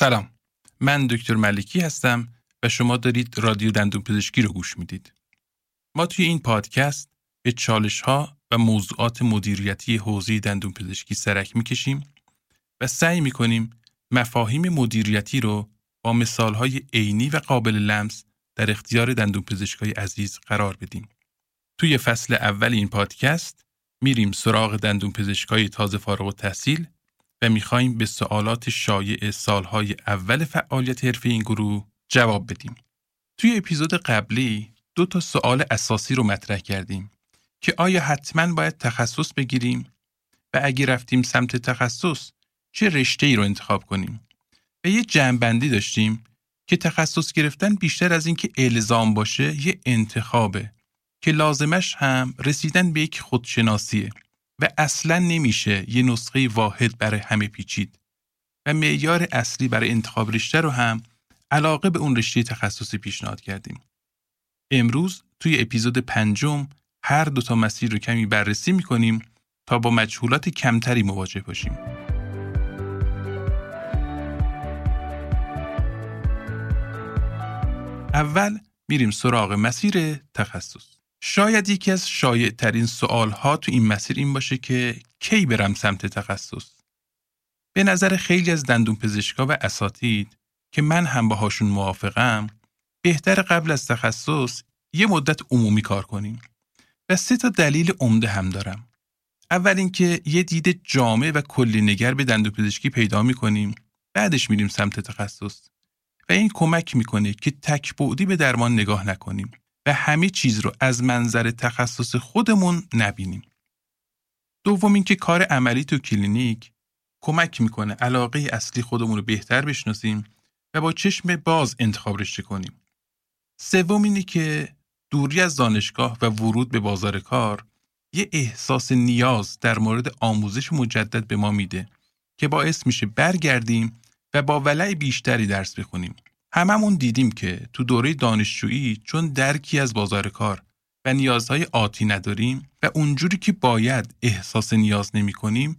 سلام من دکتر ملکی هستم و شما دارید رادیو دندون پزشکی رو گوش می‌دید ما توی این پادکست به چالش ها و موضوعات مدیریتی حوزه دندون پزشکی سرک می‌کشیم و سعی می‌کنیم مفاهیم مدیریتی رو با مثال های عینی و قابل لمس در اختیار دندون پزشکای عزیز قرار بدیم. توی فصل اول این پادکست میریم سراغ دندون پزشکای تازه فارغ و تحصیل و می‌خوایم به سوالات شایع سالهای اول فعالیت حرفه این گروه جواب بدیم. توی اپیزود قبلی دو تا سوال اساسی رو مطرح کردیم که آیا حتما باید تخصص بگیریم؟ و اگه رفتیم سمت تخصص چه رشته ای رو انتخاب کنیم؟ و یه جنبندی داشتیم که تخصص گرفتن بیشتر از اینکه الزام باشه یه انتخابه که لازمش هم رسیدن به یک خودشناسیه. و اصلا نمیشه یه نسخه واحد برای همه پیچید و معیار اصلی برای انتخاب رشته رو هم علاقه به اون رشته تخصصی پیشنهاد کردیم. امروز توی اپیزود پنجم هر دو تا مسیر رو کمی بررسی می‌کنیم تا با مجهولات کمتری مواجه باشیم. اول میریم سراغ مسیر تخصص. شاید یکی از شایع ترین سوال ها تو این مسیر این باشه که کی برم سمت تخصص؟ به نظر خیلی از دندون پزشکا و اساتید که من هم باهاشون موافقم بهتر قبل از تخصص یه مدت عمومی کار کنیم و سه تا دلیل عمده هم دارم. اول اینکه یه دید جامع و کلی نگر به دندون پزشکی پیدا می‌کنیم بعدش میریم سمت تخصص و این کمک می‌کنه که تک بعدی به درمان نگاه نکنیم و همه چیز رو از منظر تخصص خودمون نبینیم. دوم اینکه کار عملی تو کلینیک کمک می‌کنه علاقه اصلی خودمون رو بهتر بشناسیم و با چشم باز انتخاب رشته کنیم. سوم اینه که دوری از دانشگاه و ورود به بازار کار یه احساس نیاز در مورد آموزش مجدد به ما میده که باعث میشه برگردیم و با ولع بیشتری درس بخونیم. هممون دیدیم که تو دوره دانشجویی چون درکی از بازار کار و نیازهای آتی نداریم و اونجوری که باید احساس نیاز نمی کنیم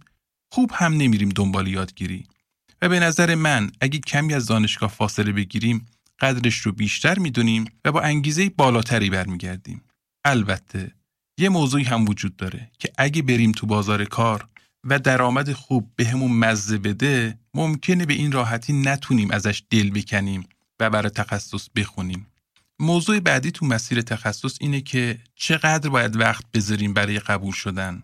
خوب هم نمیریم دنبال یادگیری و به نظر من اگه کمی از دانشگاه فاصله بگیریم قدرش رو بیشتر می‌دونیم و با انگیزه بالاتری برمیگردیم. البته یه موضوعی هم وجود داره که اگه بریم تو بازار کار و درآمد خوب بهمون به مزه بده ممکنه به این راحتی نتونیم ازش دل بکنیم و برای تخصص بخونیم. موضوع بعدی تو مسیر تخصص اینه که چقدر باید وقت بذاریم برای قبول شدن.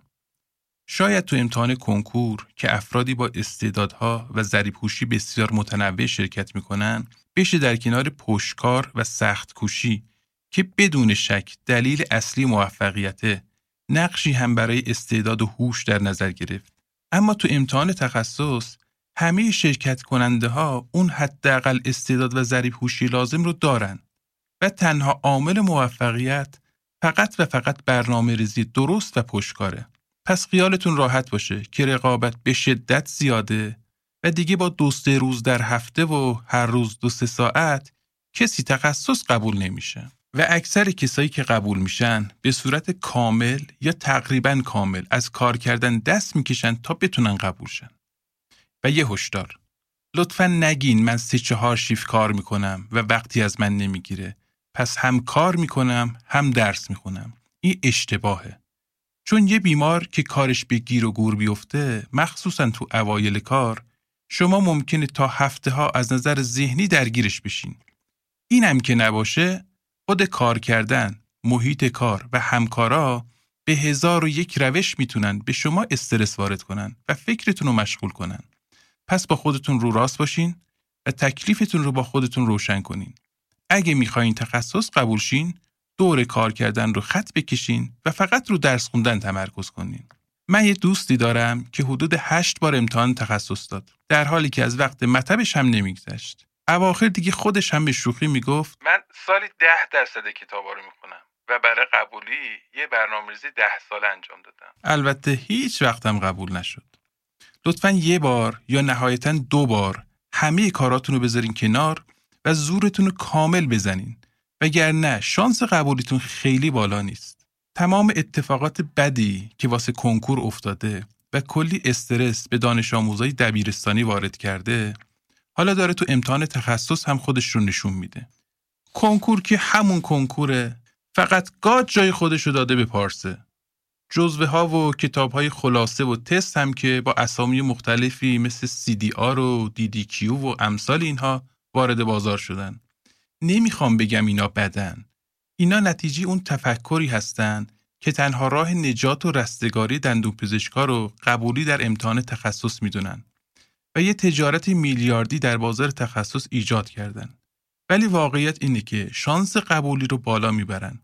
شاید تو امتحان کنکور که افرادی با استعدادها و ذریب‌هوشی بسیار متنوع شرکت می‌کنن بشه در کنار پشکار و سخت کوشی که بدون شک دلیل اصلی موفقیته نقشی هم برای استعداد و هوش در نظر گرفت. اما تو امتحان تخصص همه شرکت کننده ها اون حداقل استعداد و ذریب هوشی لازم رو دارن و تنها عامل موفقیت فقط و فقط برنامه ریزی درست و پشکاره. پس خیالتون راحت باشه که رقابت به شدت زیاده و دیگه با دو سه روز در هفته و هر روز دو سه ساعت کسی تخصص قبول نمیشه. و اکثر کسایی که قبول میشن به صورت کامل یا تقریبا کامل از کار کردن دست می‌کشن تا بتونن قبول شن. و یه هشدار. لطفا نگین من سه چهار شیف کار می‌کنم و وقتی از من نمی‌گیره پس هم کار می‌کنم هم درس می‌خونم. این اشتباهه. چون یه بیمار که کارش به گیر و گور بیفته مخصوصا تو اوایل کار شما ممکنه تا هفته ها از نظر ذهنی درگیرش بشین. اینم که نباشه خود کار کردن محیط کار و همکارا به هزار و یک روش می‌تونن به شما استرس وارد کنن و فکرتون رو مشغول کنن. پس با خودتون رو راست باشین و تکلیفتون رو با خودتون روشن کنین. اگه می‌خواین تخصص قبول شین، دور کار کردن رو خط بکشین و فقط رو درس خوندن تمرکز کنین. من یه دوستی دارم که حدود هشت بار امتحان تخصص داد. در حالی که از وقت مطبش هم نمیگذشت. اواخر دیگه خودش هم به شوخی می‌گفت من سالی ده درصد کتابا رو می‌خونم و برای قبولی یه برنامه‌ریزی ده سال انجام دادم. البته هیچ وقتم قبول نشد. لطفا یه بار یا نهایتا دو بار همه کاراتون رو بذارین کنار و زورتون رو کامل بزنین وگرنه شانس قبولیتون خیلی بالا نیست. تمام اتفاقات بدی که واسه کنکور افتاده و کلی استرس به دانش آموزای دبیرستانی وارد کرده حالا داره تو امتحان تخصص هم خودش رو نشون میده. کنکور که همون کنکوره فقط گاد جای خودش رو داده به پارسه. جزوه ها و کتاب های خلاصه و تست هم که با اسامی مختلفی مثل CDR و DDQ و امثال اینها وارد بازار شدن. نمی‌خوام بگم اینا بدن. اینا نتیجه اون تفکری هستند که تنها راه نجات و رستگاری دندون پزشکا رو قبولی در امتحان تخصص می‌دونن و یه تجارت میلیاردی در بازار تخصص ایجاد کردن. ولی واقعیت اینه که شانس قبولی رو بالا می‌برن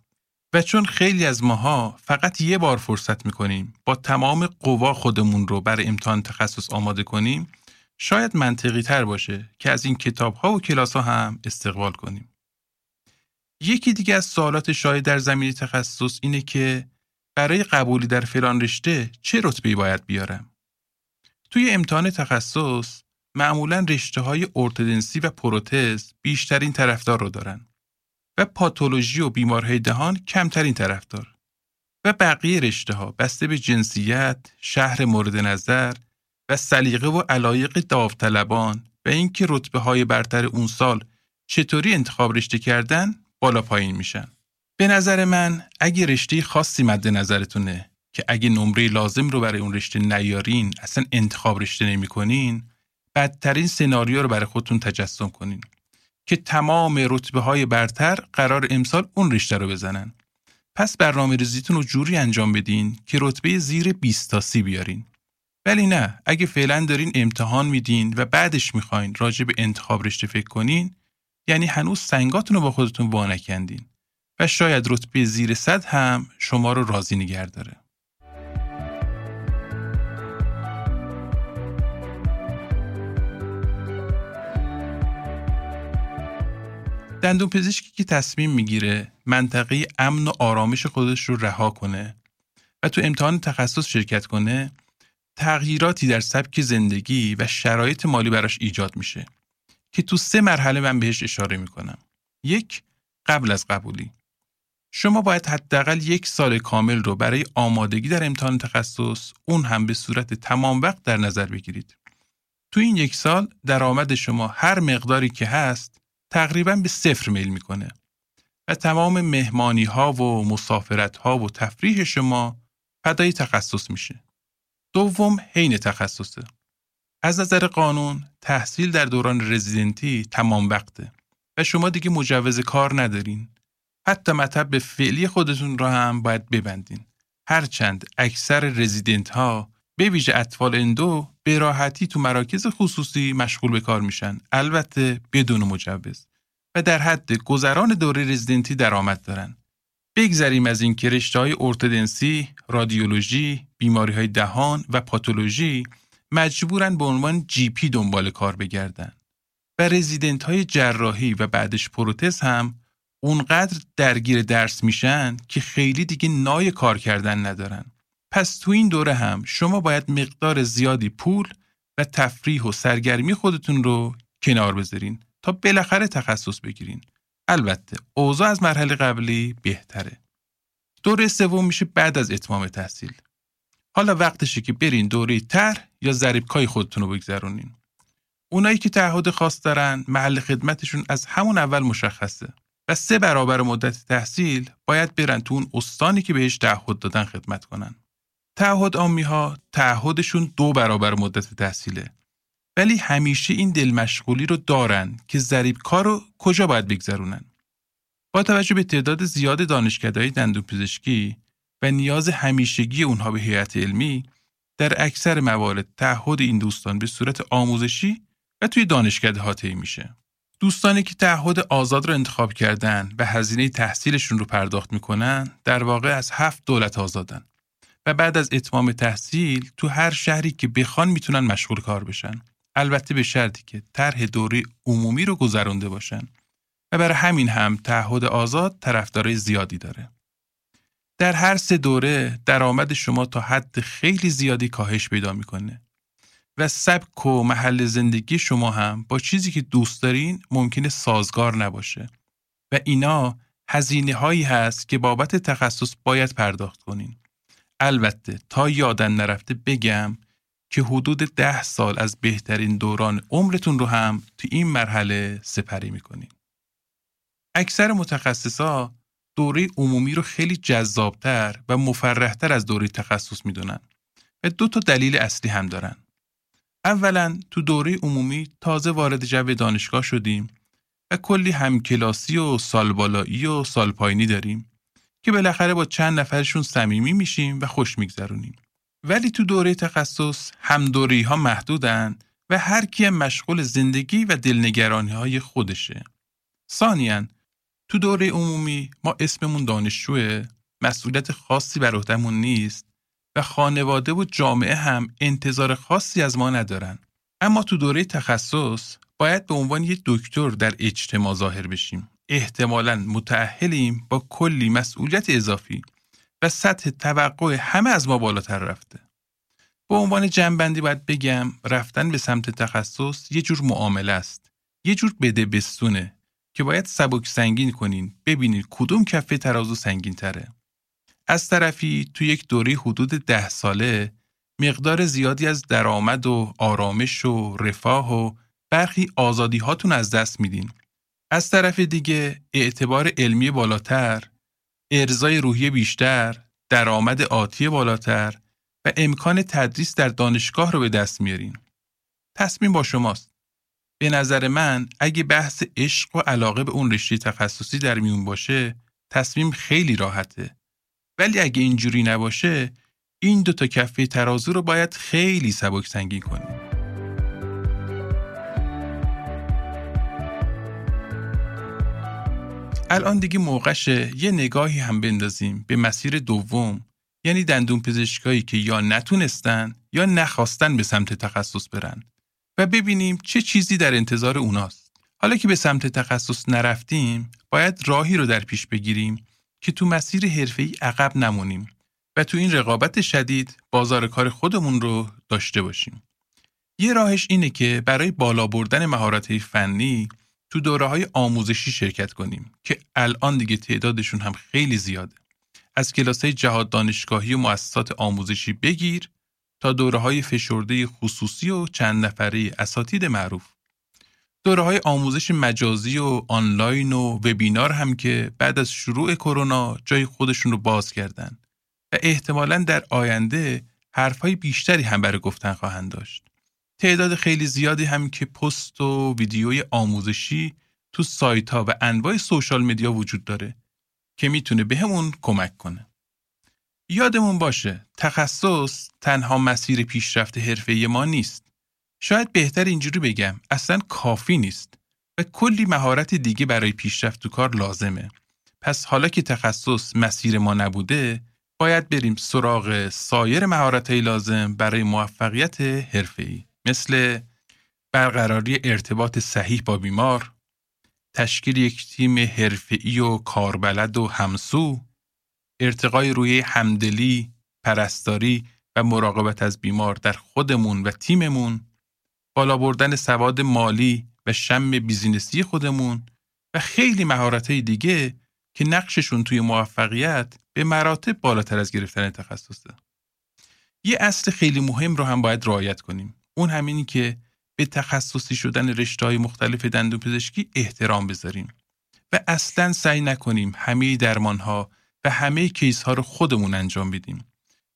و چون خیلی از ماها فقط یه بار فرصت می‌کنیم با تمام قوا خودمون رو برای امتحان تخصص آماده کنیم شاید منطقی تر باشه که از این کتاب ها و کلاس ها هم استقبال کنیم. یکی دیگه از سوالات شاید در زمینه تخصص اینه که برای قبولی در فلان رشته چه رتبه‌ای باید بیارم؟ توی امتحان تخصص معمولا رشته های ارتودنسی و پروتز بیشترین طرفدار رو دارن و پاتولوژی و بیمارهای دهان کمترین طرفدار و بقیه رشته ها بسته به جنسیت، شهر مورد نظر و سلیقه و علایق داوطلبان و اینکه رتبه های برتر اون سال چطوری انتخاب رشته کردن بالا پایین میشن. به نظر من اگه رشته خاصی مد نظرتونه که اگه نمره لازم رو برای اون رشته نیارین اصلا انتخاب رشته نمی کنین بدترین سناریو رو برای خودتون تجسم کنین که تمام رتبه های برتر قرار امسال اون رشته رو بزنن. پس برنامه ریزیتون رو جوری انجام بدین که رتبه زیر 20 تا سی بیارین. ولی نه اگه فعلا دارین امتحان میدین و بعدش می‌خواین راجع به انتخاب رشته فکر کنین یعنی هنوز سنگاتون رو با خودتون وانکندین و شاید رتبه زیر صد هم شما رو راضی نگه داره. دندون پزشکی که تصمیم می‌گیره منطقه امن و آرامش خودش رو رها کنه و تو امتحان تخصص شرکت کنه تغییراتی در سبک زندگی و شرایط مالی براش ایجاد میشه که تو سه مرحله من بهش اشاره می‌کنم. یک قبل از قبولی شما باید حداقل یک سال کامل رو برای آمادگی در امتحان تخصص اون هم به صورت تمام وقت در نظر بگیرید. تو این یک سال درآمد شما هر مقداری که هست تقریبا به صفر میل می‌کنه و تمام مهمانی ها و مسافرت ها و تفریح شما فدای تخصص میشه. دوم حین تخصصه. از نظر قانون تحصیل در دوران رزیدنتی تمام وقته و شما دیگه مجوز کار ندارین. حتی مطب فعلی خودتون را هم باید ببندین. هرچند اکثر رزیدنت ها به ویژه اطفال endo به راحتی تو مراکز خصوصی مشغول به کار میشن. البته بدون مجوز. و در حد گذران دوره رزیدنتی درآمد دارن. بگذریم از این که رشته های ارتودنسی، رادیولوژی، بیماری های دهان و پاتولوژی مجبورن به عنوان GP دنبال کار بگردن. و رزیدنت های جراحی و بعدش پروتز هم اونقدر درگیر درس میشن که خیلی دیگه نای کار کردن ندارن. پس تو این دوره هم شما باید مقدار زیادی پول و تفریح و سرگرمی خودتون رو کنار بذارین تا بالاخره تخصص بگیرین. البته اوضاع از مرحله قبلی بهتره. دوره سوم میشه بعد از اتمام تحصیل. حالا وقتشه که برین دوره تر یا ضریبکای خودتون رو بگذرونین. اونایی که تعهد خاص دارن محل خدمتشون از همون اول مشخصه و سه برابر مدت تحصیل باید برن تو اون استانی که بهش تعهد دادن خدمت کنن. تعهد آمی ها تعهدشون دو برابر مدت تحصیله ولی همیشه این دل مشغولی رو دارن که ضریب کار رو کجا باید بگذرونن. با توجه به تعداد زیاد دانشکدهای دندون پزشکی و نیاز همیشگی اونها به هیئت علمی در اکثر موارد تعهد این دوستان به صورت آموزشی و توی دانشکده ها طی میشه. دوستانی که تعهد آزاد رو انتخاب کردن و هزینه تحصیلشون رو پرداخت می‌کنن در واقع از هفت دولت آزادن و بعد از اتمام تحصیل تو هر شهری که بخوان می‌تونن مشغول کار بشن. البته به شرطی که طرح دوره عمومی رو گذرانده باشن. و برای همین هم تعهد آزاد طرفدارای زیادی داره. در هر سه دوره درآمد شما تا حد خیلی زیادی کاهش پیدا می‌کنه. و سبک و محل زندگی شما هم با چیزی که دوست دارین ممکنه سازگار نباشه. و اینا هزینه هایی هست که بابت تخصص باید پرداخت کنین. البته تا یادن نرفته بگم که حدود ده سال از بهترین دوران عمرتون رو هم تو این مرحله سپری می‌کنین. اکثر متخصصا دوره عمومی رو خیلی جذابتر و مفرحتر از دوره تخصص می‌دونن و دو تا دلیل اصلی هم دارن. اولا تو دوره عمومی تازه وارد جو دانشگاه شدیم و کلی همکلاسی و سالبالایی و سالپایینی داریم که بالاخره با چند نفرشون صمیمی میشیم و خوش میگذرونیم. ولی تو دوره تخصص هم دوره ها محدودن و هر کی مشغول زندگی و دلنگرانی های خودشه. ثانیا تو دوره عمومی ما اسممون دانشجوه مسئولیت خاصی بر عهدهمون نیست و خانواده و جامعه هم انتظار خاصی از ما ندارن. اما تو دوره تخصص باید به عنوان یک دکتر در اجتماع ظاهر بشیم. احتمالا متعهلیم با کلی مسئولیت اضافی و سطح توقع همه از ما بالاتر رفته. به عنوان جنبندی باید بگم رفتن به سمت تخصص یه جور معامله است. یه جور بده بستونه که باید سبک سنگین کنین ببینید کدوم کفه ترازو سنگین تره. از طرفی تو یک دوره حدود ده ساله مقدار زیادی از درآمد و آرامش و رفاه و برخی آزادی هاتون از دست میدین. از طرف دیگه اعتبار علمی بالاتر، ارزای روحی بیشتر، درآمد آتی بالاتر و امکان تدریس در دانشگاه رو به دست میارین. تصمیم با شماست. به نظر من اگه بحث عشق و علاقه به اون رشته تخصصی در میون باشه تصمیم خیلی راحته. ولی اگه اینجوری نباشه این دو تا کفه ترازو رو باید خیلی سبک سنگین کنیم. الان دیگه موقعشه یه نگاهی هم بندازیم به مسیر دوم یعنی دندون پزشکایی که یا نتونستن یا نخواستن به سمت تخصص برن و ببینیم چه چیزی در انتظار اوناست. حالا که به سمت تخصص نرفتیم باید راهی رو در پیش بگیریم که تو مسیر حرفه‌ای عقب نمونیم و تو این رقابت شدید بازار کار خودمون رو داشته باشیم. یه راهش اینه که برای بالا بردن مهارت فنی تو دوره های آموزشی شرکت کنیم که الان دیگه تعدادشون هم خیلی زیاده. از کلاس های جهاد دانشگاهی و مؤسسات آموزشی بگیر تا دوره های فشرده خصوصی و چند نفره اساتید معروف. دوره های آموزش مجازی و آنلاین و وبینار هم که بعد از شروع کرونا جای خودشون رو باز کردن و احتمالا در آینده حرفهای بیشتری هم برای گفتن خواهند داشت. تعداد خیلی زیادی هم که پست و ویدیوی آموزشی تو سایت ها و انواع سوشال مدیا وجود داره که می‌تونه بهمون کمک کنه. یادمون باشه تخصص تنها مسیر پیشرفت حرفه ما نیست. شاید بهتر اینجوری بگم اصلا کافی نیست و کلی مهارت دیگه برای پیشرفت تو کار لازمه. پس حالا که تخصص مسیر ما نبوده باید بریم سراغ سایر مهارت لازم برای موفقیت حرفه‌ای مثل برقراری ارتباط صحیح با بیمار، تشکیل یک تیم حرفه‌ای و کاربلد و همسو، ارتقای روی همدلی، پرستاری و مراقبت از بیمار در خودمون و تیممون، بالا بردن سواد مالی و شم بیزینسی خودمون و خیلی مهارت دیگه که نقششون توی موفقیت به مراتب بالاتر از گرفتن تخصصه. یه اصل خیلی مهم رو هم باید رعایت کنیم. اون همینی که به تخصصی شدن رشته های مختلف دندون پزشکی احترام بذاریم و اصلا سعی نکنیم همه درمان ها و همه کیس ها رو خودمون انجام بدیم.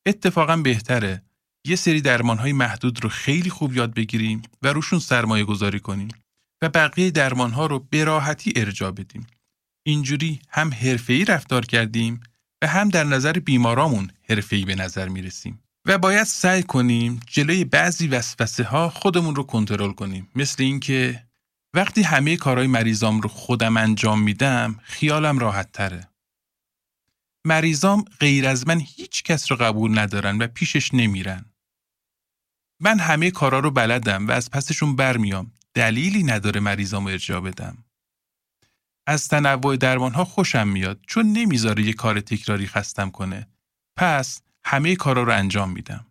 اتفاقا بهتره یه سری درمان های محدود رو خیلی خوب یاد بگیریم و روشون سرمایه گذاری کنیم و بقیه درمان ها رو به راحتی ارجا بدیم. اینجوری هم حرفه‌ای رفتار کردیم و هم در نظر بیمارامون حرفه‌ای به نظر می‌رسیم. و باید سعی کنیم جلوی بعضی وسوسه ها خودمون رو کنترل کنیم مثل اینکه وقتی همه کارهای مریضام رو خودم انجام میدم خیالم راحت تره. مریضام غیر از من هیچ کس رو قبول ندارن و پیشش نمیرن. من همه کارا رو بلدم و از پسشون برمیام. دلیلی نداره مریضام ارجا بدم. از تنوع درمان ها خوشم میاد چون نمی‌ذاره یه کار تکراری خستم کنه. پس همه کارا رو انجام میدم.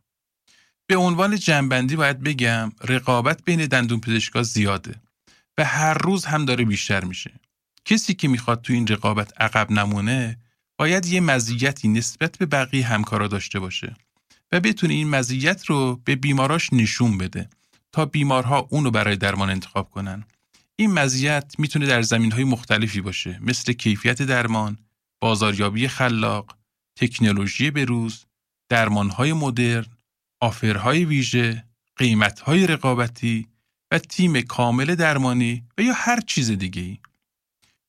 به عنوان جنبندی باید بگم رقابت بین دندون پزشکا زیاده و هر روز هم داره بیشتر میشه. کسی که می‌خواد تو این رقابت عقب نمونه باید یه مزیتی نسبت به بقیه همکارا داشته باشه و بتونه این مزیت رو به بیماراش نشون بده تا بیمارها اونو برای درمان انتخاب کنن. این مزیت می‌تونه در زمین های مختلفی باشه مثل کیفیت درمان، بازاریابی خلاق، تکنولوژی بروز، درمانهای مدرن، آفرهای ویژه، قیمتهای رقابتی و تیم کامل درمانی و یا هر چیز دیگه.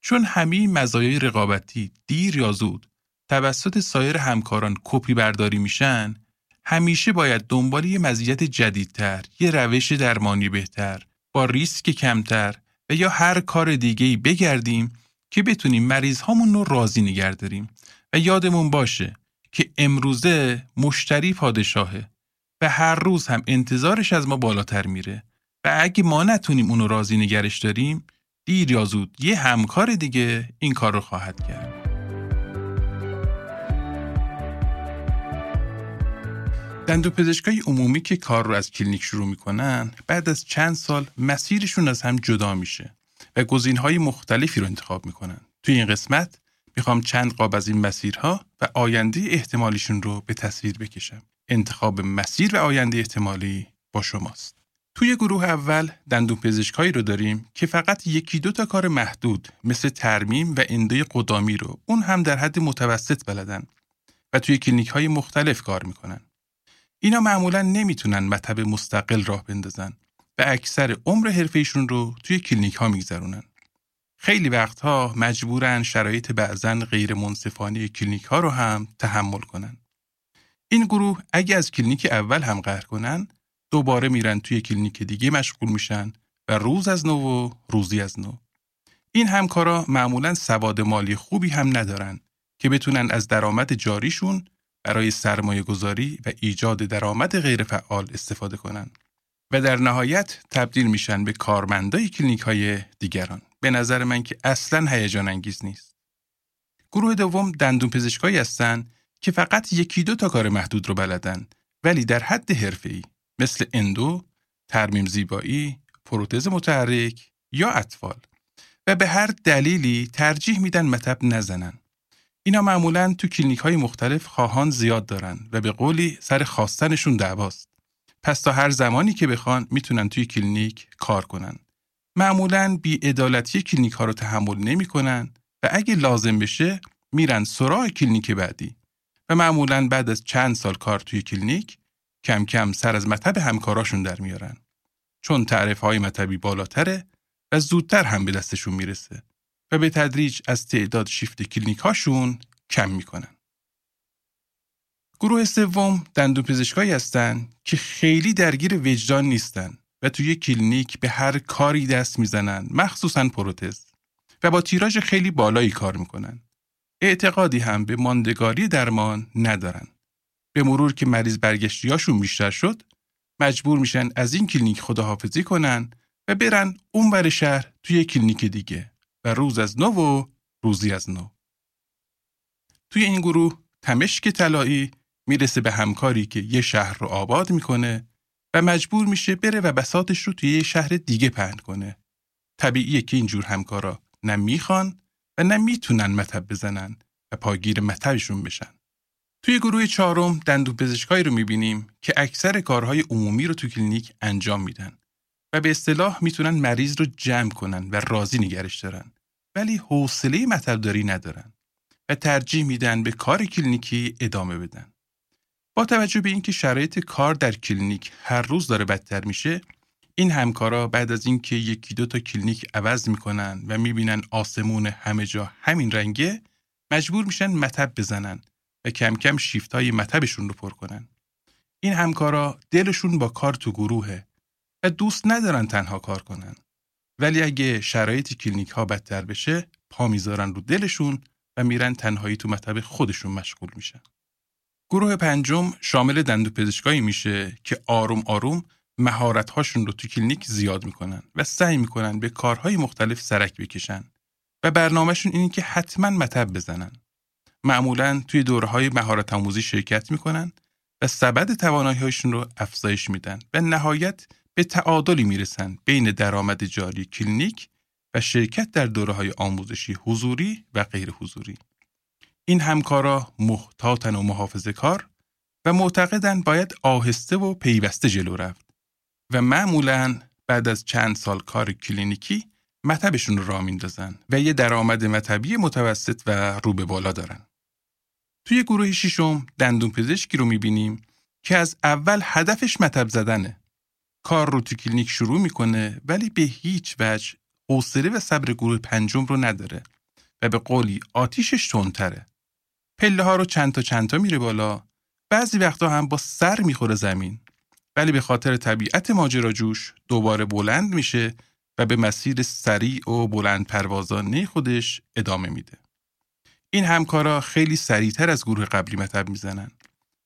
چون همه مزایای رقابتی دیر یا زود توسط سایر همکاران کپی برداری میشن همیشه باید دنبال یه مزیت جدیدتر، یه روش درمانی بهتر، با ریسک کمتر و یا هر کار دیگه بگردیم که بتونیم مریض هامون رو راضی نگه داریم و یادمون باشه که امروزه مشتری پادشاهه و هر روز هم انتظارش از ما بالاتر میره و اگه ما نتونیم اونو راضی نگرش داریم دیر یا زود یه همکار دیگه این کار رو خواهد کرد. دندو پزشکای عمومی که کار رو از کلینیک شروع می‌کنن بعد از چند سال مسیرشون از هم جدا میشه و گزینهای مختلفی رو انتخاب می‌کنن. توی این قسمت می‌خوام چند قاب از این مسیرها و آینده احتمالیشون رو به تصویر بکشم انتخاب مسیر و آینده احتمالی با شماست توی گروه اول دندون پزشکایی رو داریم که فقط یکی دو تا کار محدود مثل ترمیم و endo ی قدامی رو اون هم در حد متوسط بلدن و توی کلینیک های مختلف کار می‌کنن. اینا معمولا نمی‌تونن مطب مستقل راه بندازن و اکثر عمر حرفه‌ایشون رو توی کلینیک ها میگذرونن. خیلی وقتها مجبورن شرایط بعضا غیر منصفانه کلینیک ها رو هم تحمل کنن. این گروه اگه از کلینیک اول هم قهر کنن دوباره میرن توی کلینیک دیگه مشغول میشن و روز از نو و روزی از نو. این همکارا معمولا سواد مالی خوبی هم ندارن که بتونن از درآمد جاریشون برای سرمایه گذاری و ایجاد درآمد غیرفعال استفاده کنن و در نهایت تبدیل میشن به کارمندای کلینیک های دیگران. به نظر من که اصلا هیجان انگیز نیست. گروه دوم دندون پزشکایی هستن که فقط یکی دو تا کار محدود رو بلدن ولی در حد حرفه‌ای مثل endo، ترمیم زیبایی، پروتز متحرک یا اطفال و به هر دلیلی ترجیح میدن مطب نزنن. اینا معمولا تو کلینیک های مختلف خواهان زیاد دارن و به قولی سر خواستنشون دعواست. پس تا هر زمانی که بخوان می‌تونن توی کلینیک کار کنن. معمولا بی‌عدالتی کلینیک ها رو تحمل نمی‌کنن و اگه لازم بشه میرن سراغ کلینیک بعدی و معمولا بعد از چند سال کار توی کلینیک کم کم سر از مطب همکاراشون در میارن. چون تعریف های مطبی بالاتره و زودتر هم به دستشون می‌رسه و به تدریج از تعداد شیفت کلینیک هاشون کم می‌کنن. گروه سوم دندون پزشکایی هستن که خیلی درگیر وجدان نیستن و توی کلینیک به هر کاری دست می‌زنن مخصوصا پروتز و با تیراژ خیلی بالایی کار می‌کنن. اعتقادی هم به ماندگاری درمان ندارن. به مرور که مریض برگشتیاشون بیشتر شد مجبور میشن از این کلینیک خداحافظی کنن و برن اونور شهر توی کلینیک دیگه و روز از نو و روزی از نو. توی این گروه تمشک طلایی می‌رسه به همکاری که یه شهر رو آباد می‌کنه و مجبور میشه بره و بساطش رو توی یه شهر دیگه پهن کنه. طبیعیه که اینجور همکارا نه می‌خوان و نه می‌تونن مطب بزنن و پاگیر مطبشون بشن. توی گروه چهارم دندون پزشکایی رو می‌بینیم که اکثر کارهای عمومی رو تو کلینیک انجام میدن و به اصطلاح می‌تونن مریض رو جمع کنن و راضی نگهش دارن ولی حوصله مطبداری ندارن و ترجیح میدن به کار کلینیکی ادامه بدن. با توجه به اینکه شرایط کار در کلینیک هر روز داره بدتر میشه این همکارا بعد از اینکه یکی دو تا کلینیک عوض می‌کنن و می‌بینن آسمون همه جا همین رنگه مجبور میشن مطب بزنن و کم کم شیفت های مطبشون رو پر کنن. این همکارا دلشون با کار تو گروهه و دوست ندارن تنها کار کنن. ولی اگه شرایط کلینیک ها بدتر بشه پا می‌ذارن رو دلشون و میرن تنهایی تو مطب خودشون مشغول میشن. گروه پنجم شامل دندون پزشکایی میشه که آروم آروم مهارت هاشون رو تو کلینیک زیاد می‌کنن و سعی می‌کنن به کارهای مختلف سرک بکشن و برنامهشون اینه که حتما مطب بزنن. معمولا توی دوره های مهارت آموزی شرکت می‌کنن و سبد توانایی هاشون رو افزایش میدن و نهایت به تعادلی می‌رسن بین درآمد جاری کلینیک و شرکت در دوره های آموزشی حضوری و غیر حضوری. این همکارا محتاطن و محافظه کار و معتقدن باید آهسته و پیوسته جلو رفت و معمولا بعد از چند سال کار کلینیکی مطبشون رو راه میندازن و یه درآمد مطبی متوسط و رو به بالا دارن. توی گروه ششم دندون پزشکی رو می‌بینیم که از اول هدفش مطب زدنه. کار رو تو کلینیک شروع می‌کنه ولی به هیچ وجه حوصله و صبر گروه پنجم رو نداره و به قولی آتیشش تندتره. پله ها رو چند تا چند تا میره بالا بعضی وقتا هم با سر می‌خوره زمین ولی به خاطر طبیعت ماجراجوش دوباره بلند میشه و به مسیر سریع و بلند پروازانه خودش ادامه میده. این همکارا خیلی سریعتر از گروه قبلی مطب می‌زنن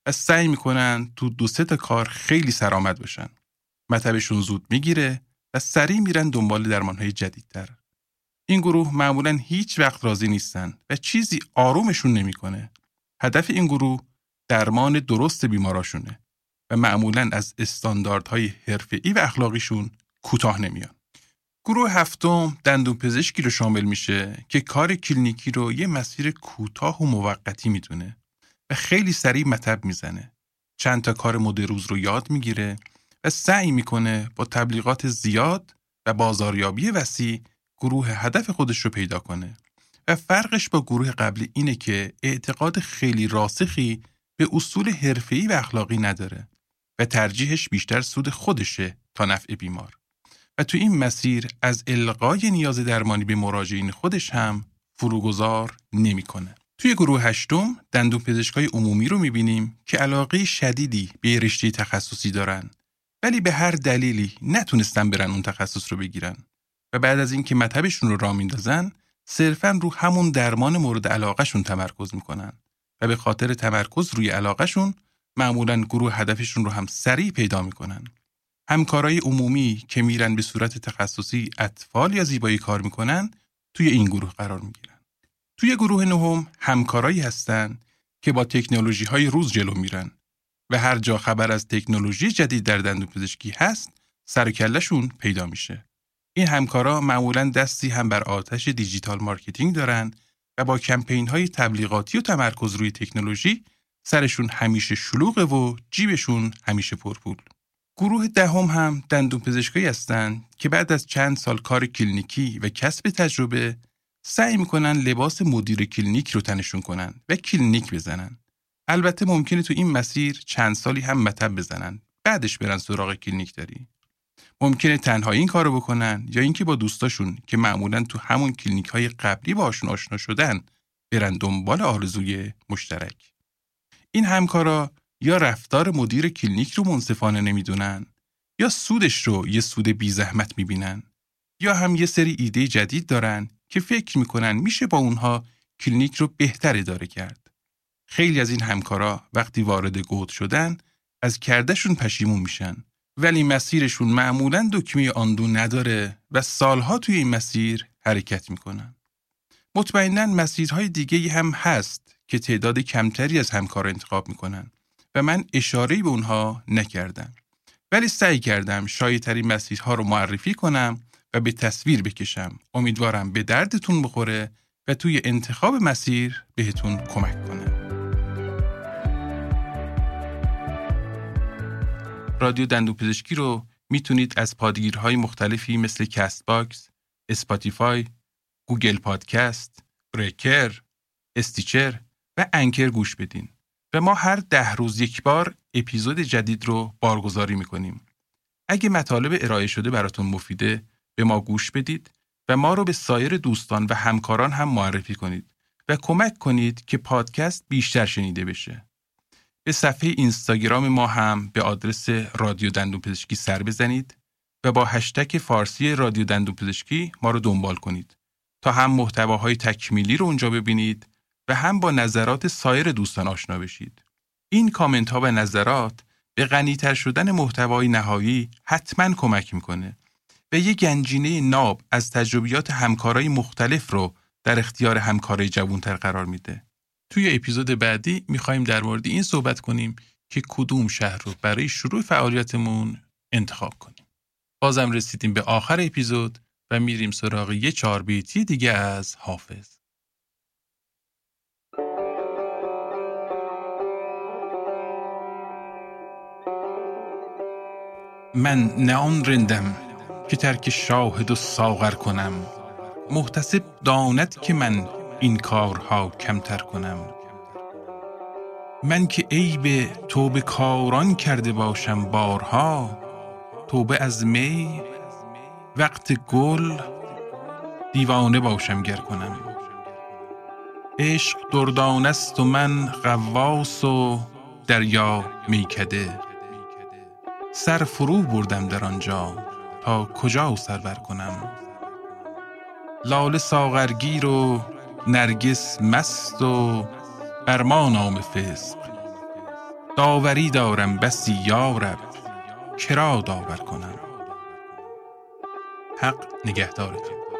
و سعی می‌کنن تو دو سه کار خیلی سرآمد باشن. مطبشون زود می‌گیره و سریع میرن دنبال درمانهای جدیدتر. این گروه معمولا هیچ وقت راضی نیستن و چیزی آرومشون نمی‌کنه. هدف این گروه درمان درست بیماراشونه و معمولا از استانداردهای حرفه‌ای و اخلاقیشون کوتاه نمیان. گروه هفتم دندون پزشکی رو شامل میشه که کار کلینیکی رو یه مسیر کوتاه و موقتی می‌دونه و خیلی سریع مطب می‌زنه. چند تا کار مد روز رو یاد می‌گیره و سعی می‌کنه با تبلیغات زیاد و بازاریابی وسیع گروه هدف خودش رو پیدا کنه. و فرقش با گروه قبلی اینه که اعتقاد خیلی راسخی به اصول حرفه‌ای و اخلاقی نداره و ترجیحش بیشتر سود خودشه تا نفع بیمار. و تو این مسیر از القای نیاز درمانی به مراجعین خودش هم فروگذار نمی‌کنه. توی گروه هشتم دندون پزشکای عمومی رو می‌بینیم که علاقه شدیدی به رشته تخصصی دارن ولی به هر دلیلی نتونستن برن اون تخصص رو بگیرن و بعد از اینکه مطبشون رو را میندازن صرفا رو همون درمان مورد علاقهشون تمرکز می‌کنن و به خاطر تمرکز روی علاقهشون معمولا گروه هدفشون رو هم سریع پیدا می‌کنن. همکارای عمومی که میرن به صورت تخصصی اطفال یا زیبایی کار می‌کنن توی این گروه قرار می‌گیرن. توی گروه نهم همکارایی هستن که با تکنولوژی های روز جلو میرن و هر جا خبر از تکنولوژی جدید در دندون پزشکی هست سر پیدا میشه. این همکارا معمولا دستی هم بر آتش digital marketing دارن و با کمپین های تبلیغاتی و تمرکز روی تکنولوژی سرشون همیشه شلوغه و جیبشون همیشه پرپول. گروه دهم هم دندون پزشکایی هستند که بعد از چند سال کار کلینیکی و کسب تجربه سعی می‌کنن لباس مدیر کلینیک رو تنشون کنن و کلینیک بزنن. البته ممکنه تو این مسیر چند سالی هم مطب بزنن. بعدش برن سراغ کلینیک داری. ممکنه تنها این کارو بکنن یا اینکه با دوستاشون که معمولا تو همون کلینیک های قبلی باشون آشنا شدن برن دنبال آرزوی مشترک. این همکارا یا رفتار مدیر کلینیک رو منصفانه نمی‌دونن یا سودش رو یه سود بی زحمت می‌بینن یا هم یه سری ایده جدید دارن که فکر می‌کنن میشه با اونها کلینیک رو بهتر اداره کرد. خیلی از این همکارا وقتی وارد گود شدن از کردشون پشیمون میشن ولی مسیرشون معمولا دکمه آندو نداره و سالها توی این مسیر حرکت می‌کنن. مطمئنا مسیرهای دیگه هم هست که تعداد کمتری از همکار انتخاب می‌کنن و من اشاره به اونها نکردم. ولی سعی کردم شایدترین مسیرها رو معرفی کنم و به تصویر بکشم. امیدوارم به دردتون بخوره و توی انتخاب مسیر بهتون کمک کنم. رادیو دندون پزشکی رو می‌تونید از پادگیرهای مختلفی مثل Castbox، Spotify، Google Podcast، Breaker، Stitcher و Anchor گوش بدین. و ما هر ده روز یک بار اپیزود جدید رو بارگذاری می‌کنیم. اگه مطالب ارائه شده براتون مفیده به ما گوش بدید و ما رو به سایر دوستان و همکاران هم معرفی کنید و کمک کنید که پادکست بیشتر شنیده بشه. به صفحه اینستاگرام ما هم به آدرس رادیو دندون پزشکی سر بزنید و با هشتک فارسی رادیو دندون پزشکی ما رو دنبال کنید تا هم محتواهای تکمیلی رو اونجا ببینید و هم با نظرات سایر دوستان آشنا بشید. این کامنت ها و نظرات به غنیتر شدن محتوای نهایی حتما کمک می‌کنه و یک گنجینه ناب از تجربیات همکارای مختلف رو در اختیار همکارای جوانتر قرار میده. توی اپیزود بعدی می‌خوایم در مورد این صحبت کنیم که کدوم شهر رو برای شروع فعالیتمون انتخاب کنیم. بازم رسیدیم به آخر اپیزود و میریم سراغ یه چهار بیتی دیگه از حافظ. من نه آن رندم که ترک شاهد و ساغر کنم محتسب داند که من این کارها کمتر کنم. من که عیب توبه کاران کرده باشم بارها توبه از می وقت گل دیوانه باشم گر کنم. عشق دردانه است و من غواص و دریا میکده. سر فرو بردم در آنجا تا کجا سر بر کنم. لاله ساغرگیر و نرگس مست و بر ما نام فسق. داوری دارم بسی یارب کرا داور کنم؟ حق نگهدارتون.